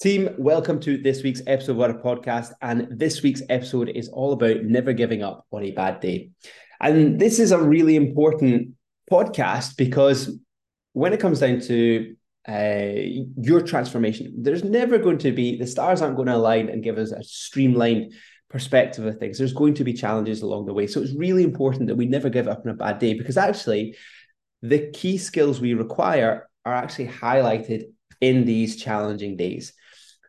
Team, welcome to this week's episode of our podcast. And this week's episode is all about never giving up on a bad day. And this is a really important podcast because when it comes down to uh, your transformation, there's never going to be, the stars aren't going to align and give us a streamlined perspective of things. There's going to be challenges along the way. So it's really important that we never give up on a bad day because actually, the key skills we require are actually highlighted in these challenging days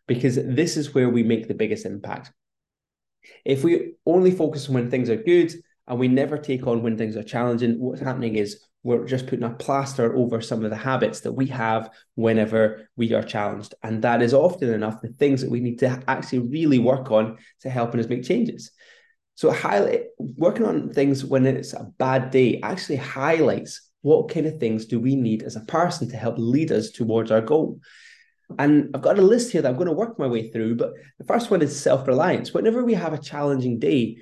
because this is where we make the biggest impact. If we only focus on when things are good and we never take on when things are challenging, what's happening is we're just putting a plaster over some of the habits that we have whenever we are challenged. And that is often enough the things that we need to actually really work on to helping us make changes. So highlight working on things when it's a bad day actually highlights what kind of things do we need as a person to help lead us towards our goal. And I've got a list here that I'm going to work my way through. But the first one is self-reliance. Whenever we have a challenging day,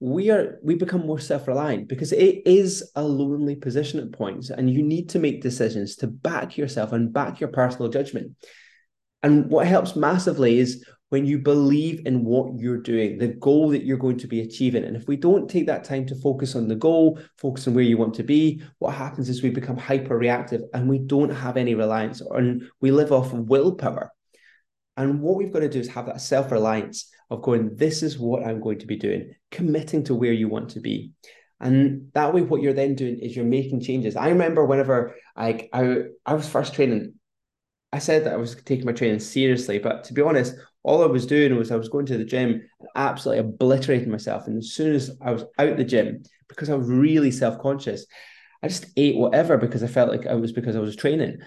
we are we become more self-reliant because it is a lonely position at points, and you need to make decisions to back yourself and back your personal judgment. And what helps massively is when you believe in what you're doing, the goal that you're going to be achieving. And if we don't take that time to focus on the goal, focus on where you want to be, what happens is we become hyper reactive and we don't have any reliance on, we live off of willpower. And what we've got to do is have that self reliance of going, this is what I'm going to be doing, committing to where you want to be. And that way, what you're then doing is you're making changes. I remember whenever I, I, I was first training, I said that I was taking my training seriously, but to be honest, all I was doing was I was going to the gym and absolutely obliterating myself. And as soon as I was out the gym, because I was really self conscious, I just ate whatever because I felt like it was because I was training.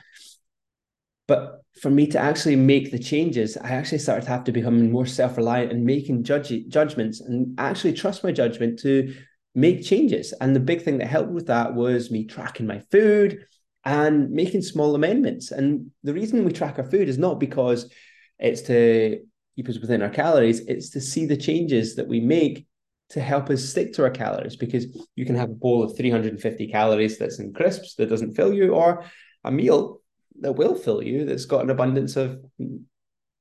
But for me to actually make the changes, I actually started to have to become more self reliant and making judge- judgments and actually trust my judgment to make changes. And the big thing that helped with that was me tracking my food and making small amendments. And the reason we track our food is not because it's to keep us within our calories, it's to see the changes that we make to help us stick to our calories because you can have a bowl of 350 calories that's in crisps that doesn't fill you, or a meal that will fill you that's got an abundance of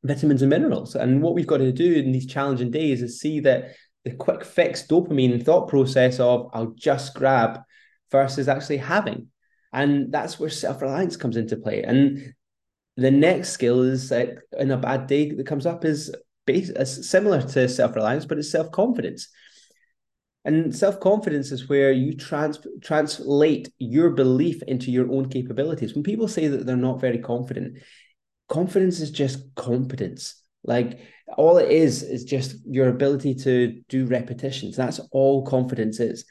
vitamins and minerals. And what we've got to do in these challenging days is see that the quick fix dopamine thought process of I'll just grab versus actually having. And that's where self reliance comes into play. And the next skill is uh, in a bad day that comes up is base, uh, similar to self reliance, but it's self confidence. And self confidence is where you trans- translate your belief into your own capabilities. When people say that they're not very confident, confidence is just competence. Like all it is is just your ability to do repetitions. That's all confidence is.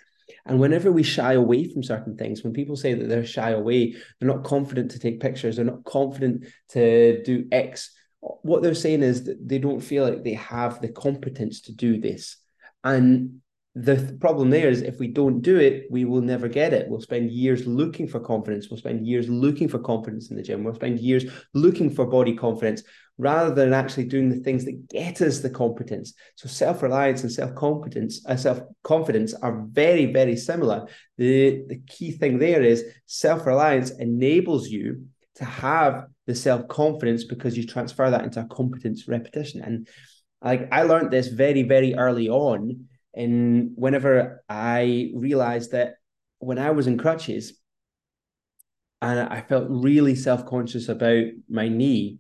And whenever we shy away from certain things, when people say that they're shy away, they're not confident to take pictures, they're not confident to do X, what they're saying is that they don't feel like they have the competence to do this. And the th- problem there is if we don't do it, we will never get it. We'll spend years looking for confidence. We'll spend years looking for confidence in the gym. We'll spend years looking for body confidence rather than actually doing the things that get us the competence. So self-reliance and self-competence, uh, self-confidence are very, very similar. The, the key thing there is self-reliance enables you to have the self-confidence because you transfer that into a competence repetition. And like I learned this very, very early on and whenever I realized that when I was in crutches and I felt really self conscious about my knee,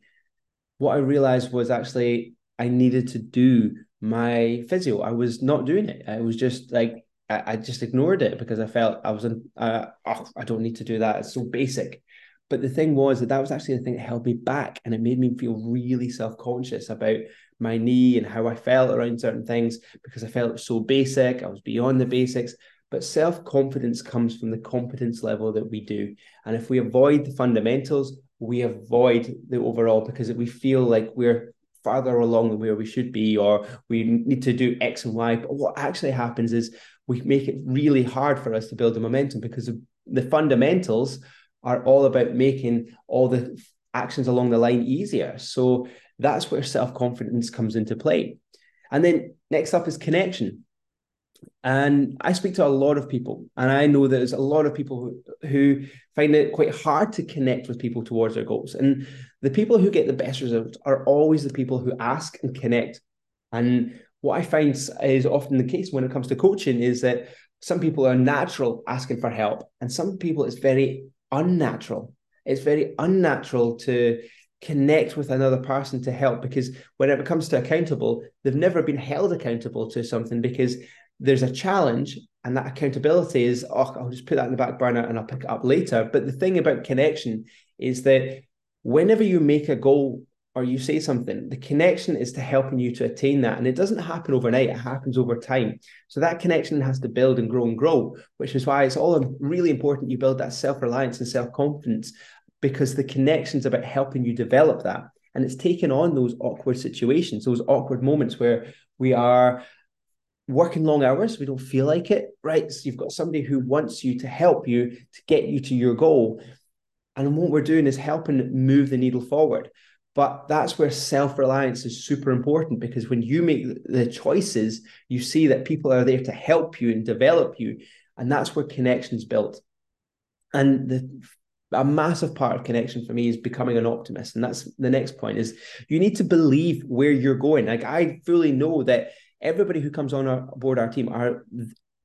what I realized was actually I needed to do my physio. I was not doing it. I was just like, I, I just ignored it because I felt I was in, uh, oh, I don't need to do that. It's so basic. But the thing was that that was actually the thing that held me back and it made me feel really self conscious about my knee and how I felt around certain things because I felt so basic. I was beyond the basics. But self confidence comes from the competence level that we do. And if we avoid the fundamentals, we avoid the overall because we feel like we're farther along than where we should be, or we need to do X and Y. But what actually happens is we make it really hard for us to build the momentum because the fundamentals are all about making all the actions along the line easier. So that's where self confidence comes into play. And then next up is connection. And I speak to a lot of people, and I know there's a lot of people who, who find it quite hard to connect with people towards their goals. And the people who get the best results are always the people who ask and connect. And what I find is often the case when it comes to coaching is that some people are natural asking for help, and some people it's very unnatural. It's very unnatural to connect with another person to help because when it comes to accountable, they've never been held accountable to something because there's a challenge and that accountability is oh i'll just put that in the back burner and i'll pick it up later. But the thing about connection is that whenever you make a goal or you say something the connection is to helping you to attain that. And it doesn't happen overnight it happens over time. So that connection has to build and grow and grow which is why it's all really important you build that self-reliance and self-confidence because the connection is about helping you develop that. And it's taking on those awkward situations those awkward moments where we are working long hours, we don't feel like it, right? So you've got somebody who wants you to help you to get you to your goal. And what we're doing is helping move the needle forward. But that's where self reliance is super important because when you make the choices, you see that people are there to help you and develop you. And that's where connections built. And the a massive part of connection for me is becoming an optimist and that's the next point is you need to believe where you're going like i fully know that everybody who comes on our, board our team are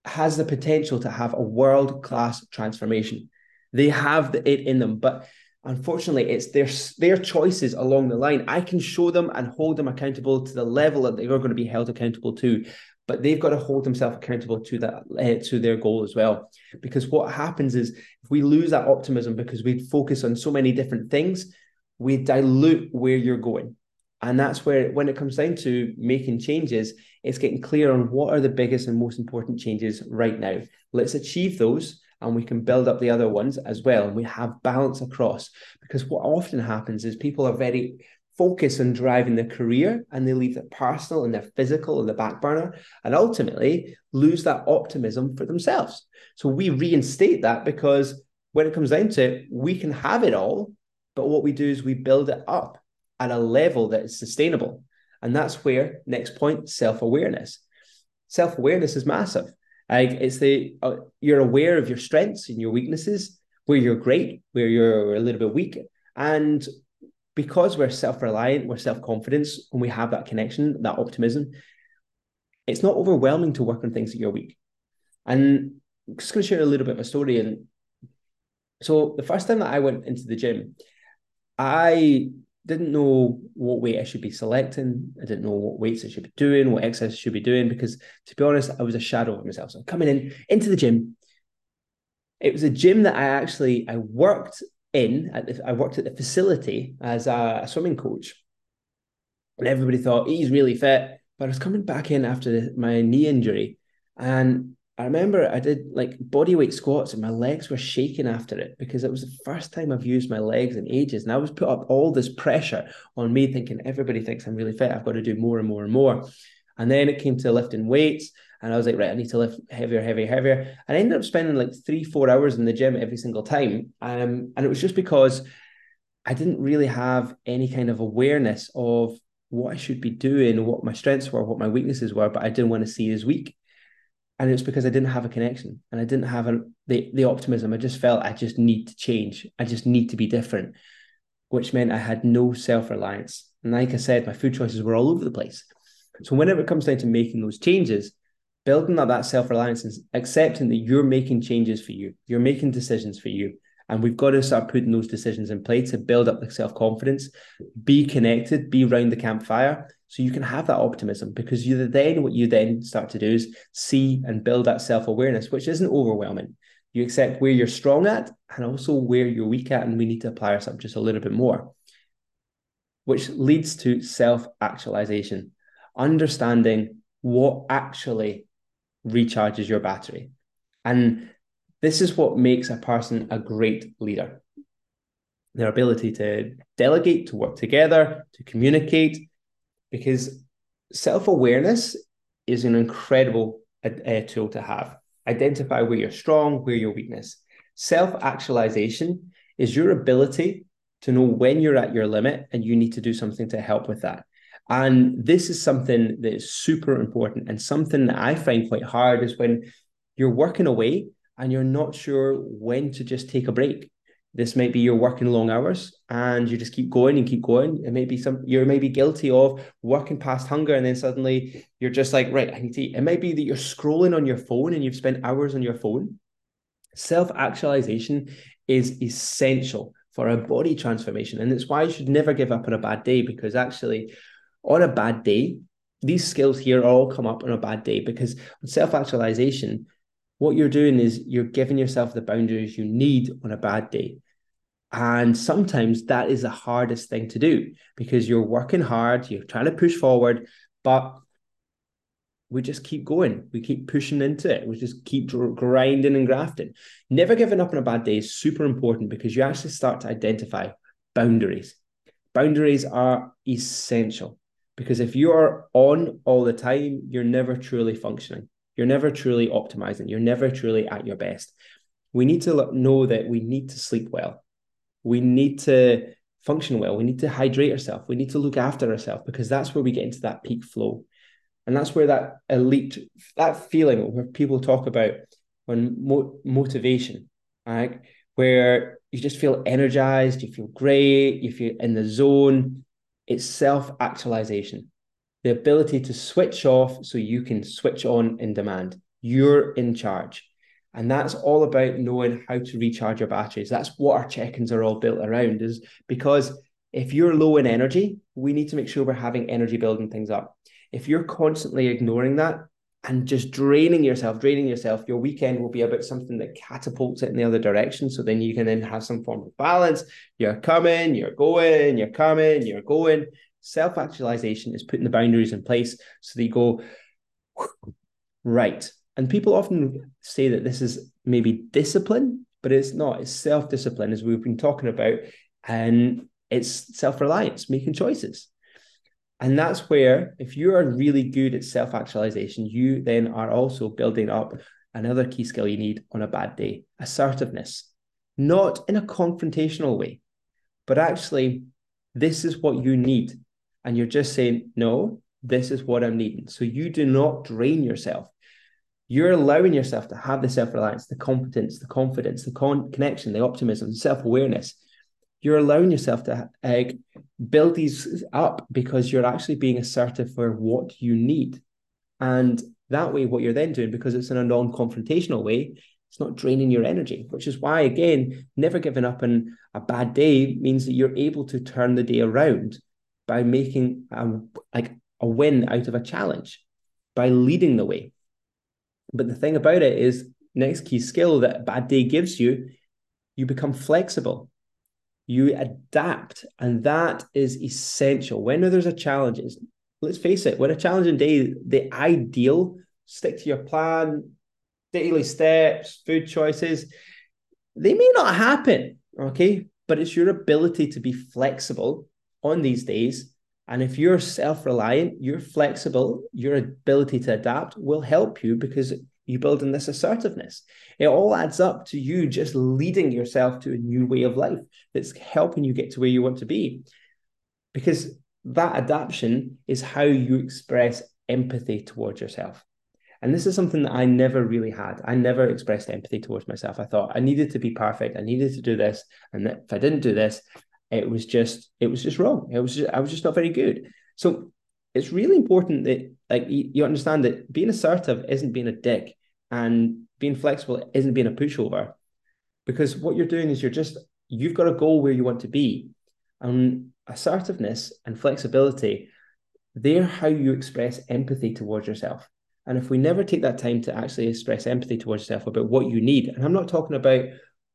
has the potential to have a world class transformation. They have the, it in them, but unfortunately, it's their their choices along the line. I can show them and hold them accountable to the level that they are going to be held accountable to, but they've got to hold themselves accountable to that uh, to their goal as well. Because what happens is if we lose that optimism because we focus on so many different things, we dilute where you're going. And that's where, when it comes down to making changes, it's getting clear on what are the biggest and most important changes right now. Let's achieve those and we can build up the other ones as well. And we have balance across because what often happens is people are very focused on driving their career and they leave their personal and their physical in the back burner and ultimately lose that optimism for themselves. So we reinstate that because when it comes down to it, we can have it all, but what we do is we build it up at a level that is sustainable. And that's where, next point, self awareness. Self awareness is massive. Like it's the uh, you're aware of your strengths and your weaknesses, where you're great, where you're a little bit weak, and because we're self reliant, we're self confident, when we have that connection, that optimism, it's not overwhelming to work on things that you're weak. And I'm just going to share a little bit of a story. And so the first time that I went into the gym, I didn't know what weight I should be selecting. I didn't know what weights I should be doing, what exercise I should be doing, because to be honest, I was a shadow of myself. So I'm coming in into the gym. It was a gym that I actually I worked in. The, I worked at the facility as a, a swimming coach, and everybody thought he's really fit. But I was coming back in after my knee injury, and I remember I did like body weight squats and my legs were shaking after it because it was the first time I've used my legs in ages. And I was put up all this pressure on me thinking everybody thinks I'm really fit. I've got to do more and more and more. And then it came to lifting weights. And I was like, right, I need to lift heavier, heavier, heavier. And I ended up spending like three, four hours in the gym every single time. Um, and it was just because I didn't really have any kind of awareness of what I should be doing, what my strengths were, what my weaknesses were, but I didn't want to see as weak and it's because I didn't have a connection and I didn't have a, the the optimism. I just felt I just need to change. I just need to be different, which meant I had no self reliance. And like I said, my food choices were all over the place. So whenever it comes down to making those changes, building up that self reliance and accepting that you're making changes for you, you're making decisions for you, and we've got to start putting those decisions in place to build up the self confidence, be connected, be around the campfire, so you can have that optimism because you then what you then start to do is see and build that self awareness, which isn't overwhelming. You accept where you're strong at and also where you're weak at, and we need to apply ourselves just a little bit more, which leads to self actualization, understanding what actually recharges your battery. And this is what makes a person a great leader. Their ability to delegate, to work together, to communicate, because self awareness is an incredible uh, tool to have. Identify where you're strong, where your weakness. Self actualization is your ability to know when you're at your limit and you need to do something to help with that. And this is something that is super important and something that I find quite hard is when you're working away and you're not sure when to just take a break. This might be you're working long hours and you just keep going and keep going. It may be some you're maybe guilty of working past hunger and then suddenly you're just like, right, I need to eat. It might be that you're scrolling on your phone and you've spent hours on your phone. Self-actualization is essential for a body transformation. And it's why you should never give up on a bad day because actually on a bad day, these skills here all come up on a bad day because self actualization, what you're doing is you're giving yourself the boundaries you need on a bad day. And sometimes that is the hardest thing to do because you're working hard, you're trying to push forward, but we just keep going. We keep pushing into it. We just keep grinding and grafting. Never giving up on a bad day is super important because you actually start to identify boundaries. Boundaries are essential because if you are on all the time, you're never truly functioning. You're never truly optimizing. You're never truly at your best. We need to know that we need to sleep well. We need to function well. We need to hydrate ourselves. We need to look after ourselves because that's where we get into that peak flow. And that's where that elite, that feeling where people talk about when mo- motivation, right? Where you just feel energized, you feel great, you feel in the zone. It's self actualization, the ability to switch off so you can switch on in demand. You're in charge. And that's all about knowing how to recharge your batteries. That's what our check-ins are all built around, is because if you're low in energy, we need to make sure we're having energy building things up. If you're constantly ignoring that and just draining yourself, draining yourself, your weekend will be about something that catapults it in the other direction. So then you can then have some form of balance. You're coming, you're going, you're coming, you're going. Self actualization is putting the boundaries in place so you go, right, and people often say that this is maybe discipline, but it's not. It's self discipline, as we've been talking about. And it's self reliance, making choices. And that's where, if you are really good at self actualization, you then are also building up another key skill you need on a bad day assertiveness, not in a confrontational way, but actually, this is what you need. And you're just saying, no, this is what I'm needing. So you do not drain yourself. You're allowing yourself to have the self-reliance the competence the confidence the con- connection the optimism the self-awareness. You're allowing yourself to uh, build these up because you're actually being assertive for what you need. And that way what you're then doing because it's in a non-confrontational way it's not draining your energy which is why again never giving up on a bad day means that you're able to turn the day around by making a, like a win out of a challenge by leading the way but the thing about it is, next key skill that bad day gives you, you become flexible. You adapt, and that is essential. When there's a challenge, let's face it, when a challenging day, the ideal stick to your plan, daily steps, food choices, they may not happen. Okay. But it's your ability to be flexible on these days. And if you're self reliant, you're flexible, your ability to adapt will help you because you build in this assertiveness. It all adds up to you just leading yourself to a new way of life that's helping you get to where you want to be. Because that adaptation is how you express empathy towards yourself. And this is something that I never really had. I never expressed empathy towards myself. I thought I needed to be perfect. I needed to do this. And if I didn't do this, it was just, it was just wrong. It was just, I was just not very good. So it's really important that like you understand that being assertive isn't being a dick and being flexible isn't being a pushover because what you're doing is you're just you've got to go where you want to be and assertiveness and flexibility they're how you express empathy towards yourself and if we never take that time to actually express empathy towards yourself about what you need and i'm not talking about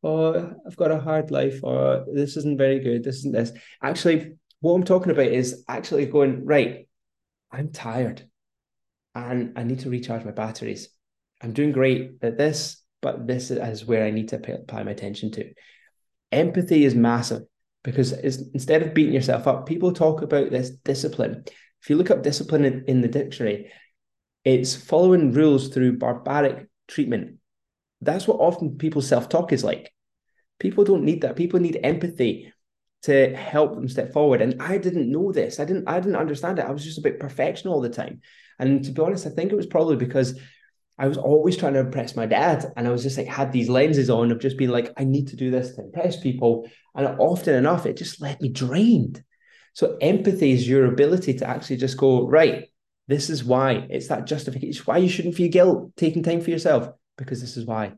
oh i've got a hard life or this isn't very good this isn't this actually what i'm talking about is actually going right I'm tired and I need to recharge my batteries. I'm doing great at this, but this is where I need to apply my attention to. Empathy is massive because instead of beating yourself up, people talk about this discipline. If you look up discipline in, in the dictionary, it's following rules through barbaric treatment. That's what often people's self talk is like. People don't need that. People need empathy. to help them step forward. And I didn't know this. I didn't I didn't understand it. I was just about perfection all the time. And to be honest, I think it was probably because I was always trying to impress my dad. And I was just like, had these lenses on of just being like, I need to do this to impress people. And often enough, it just left me drained. So empathy is your ability to actually just go, right, this is why. It's that justification. why you shouldn't feel guilt taking time for yourself, because this is why.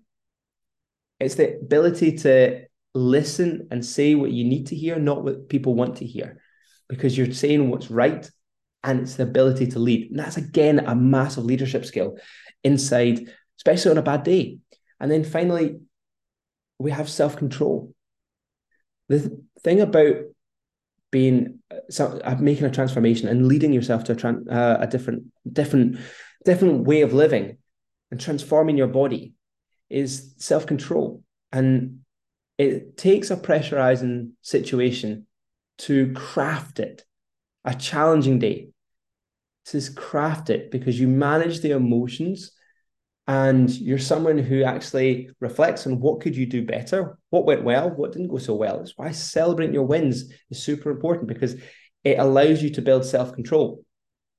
It's the ability to listen and say what you need to hear, not what people want to hear, because you're saying what's right. And it's the ability to lead. And that's again a massive leadership skill inside, especially on a bad day. And then finally, we have self control. The thing about being so, uh, making a transformation and leading yourself to a, tran- uh, a different, different, different way of living and transforming your body is self control. And it takes a pressurizing situation to craft it, a challenging day, to craft it because you manage the emotions and you're someone who actually reflects on what could you do better what went well what didn't go so well. That's why celebrating your wins is super important because it allows you to build self-control.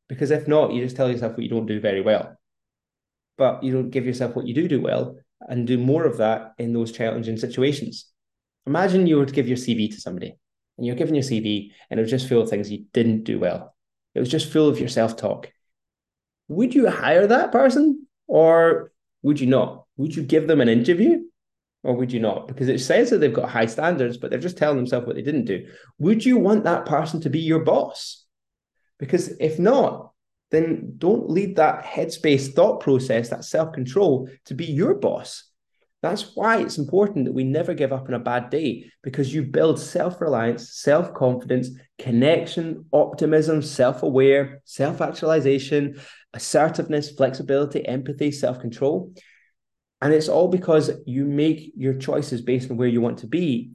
Because if not you just tell yourself what you don't do very well but you don't give yourself what you do do well and do more of that in those challenging situations imagine you were to give your cv to somebody and you're giving your cv and it was just full of things you didn't do well it was just full of your self talk. Would you hire that person or would you not? Would you give them an interview or would you not? Because it says that they've got high standards, but they're just telling themselves what they didn't do. Would you want that person to be your boss? Because if not, then don't lead that headspace thought process, that self control to be your boss. That's why it's important that we never give up on a bad day because you build self reliance, self confidence, connection, optimism, self aware, self actualization, assertiveness, flexibility, empathy, self control. And it's all because you make your choices based on where you want to be.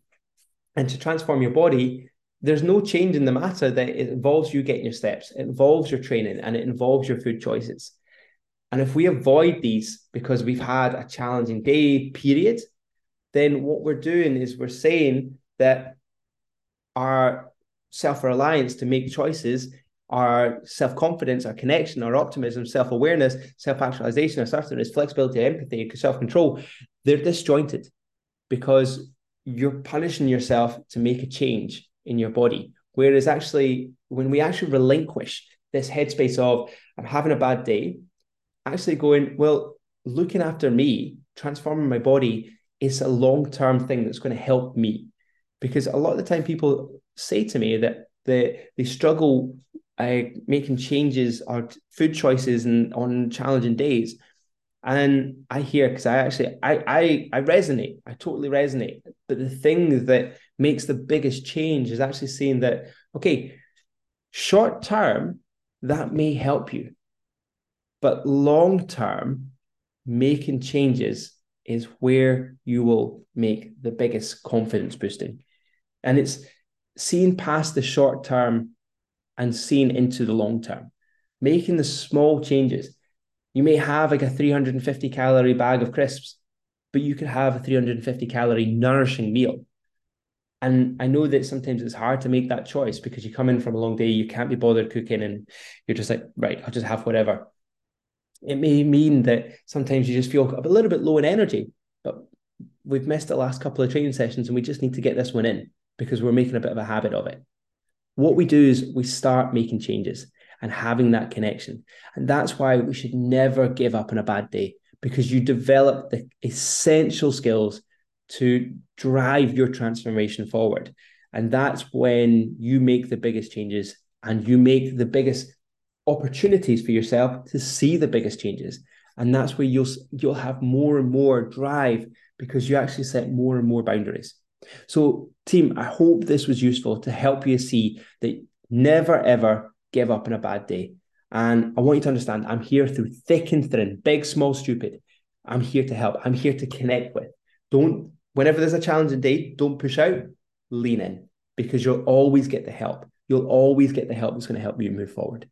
And to transform your body, there's no change in the matter that it involves you getting your steps, it involves your training, and it involves your food choices. And if we avoid these because we've had a challenging day period, then what we're doing is we're saying that our self reliance to make choices, our self confidence, our connection, our optimism, self awareness, self actualization, assertiveness, flexibility, empathy, self control, they're disjointed because you're punishing yourself to make a change in your body. Whereas actually, when we actually relinquish this headspace of, I'm having a bad day, actually going, well, looking after me, transforming my body is a long term thing that's going to help me. Because a lot of the time people say to me that they, they struggle uh, making changes or food choices and on challenging days. And I hear because I actually I, I I resonate, I totally resonate. But the thing that makes the biggest change is actually seeing that, okay, short term, that may help you. But long term, making changes is where you will make the biggest confidence boosting. And it's seeing past the short term and seeing into the long term, making the small changes. You may have like a 350 calorie bag of crisps, but you could have a 350 calorie nourishing meal. And I know that sometimes it's hard to make that choice because you come in from a long day, you can't be bothered cooking, and you're just like, right, I'll just have whatever it may mean that sometimes you just feel a little bit low in energy, but we've missed the last couple of training sessions and we just need to get this one in because we're making a bit of a habit of it. What we do is we start making changes and having that connection. And that's why we should never give up on a bad day because you develop the essential skills to drive your transformation forward. And that's when you make the biggest changes and you make the biggest opportunities for yourself to see the biggest changes and that's where you'll you'll have more and more drive because you actually set more and more boundaries so team i hope this was useful to help you see that never ever give up on a bad day. And i want you to understand i'm here through thick and thin big small stupid. I'm here to help. I'm here to connect with. Don't whenever there's a challenging day don't push out. Lean in because you'll always get the help. You'll always get the help that's going to help you move forward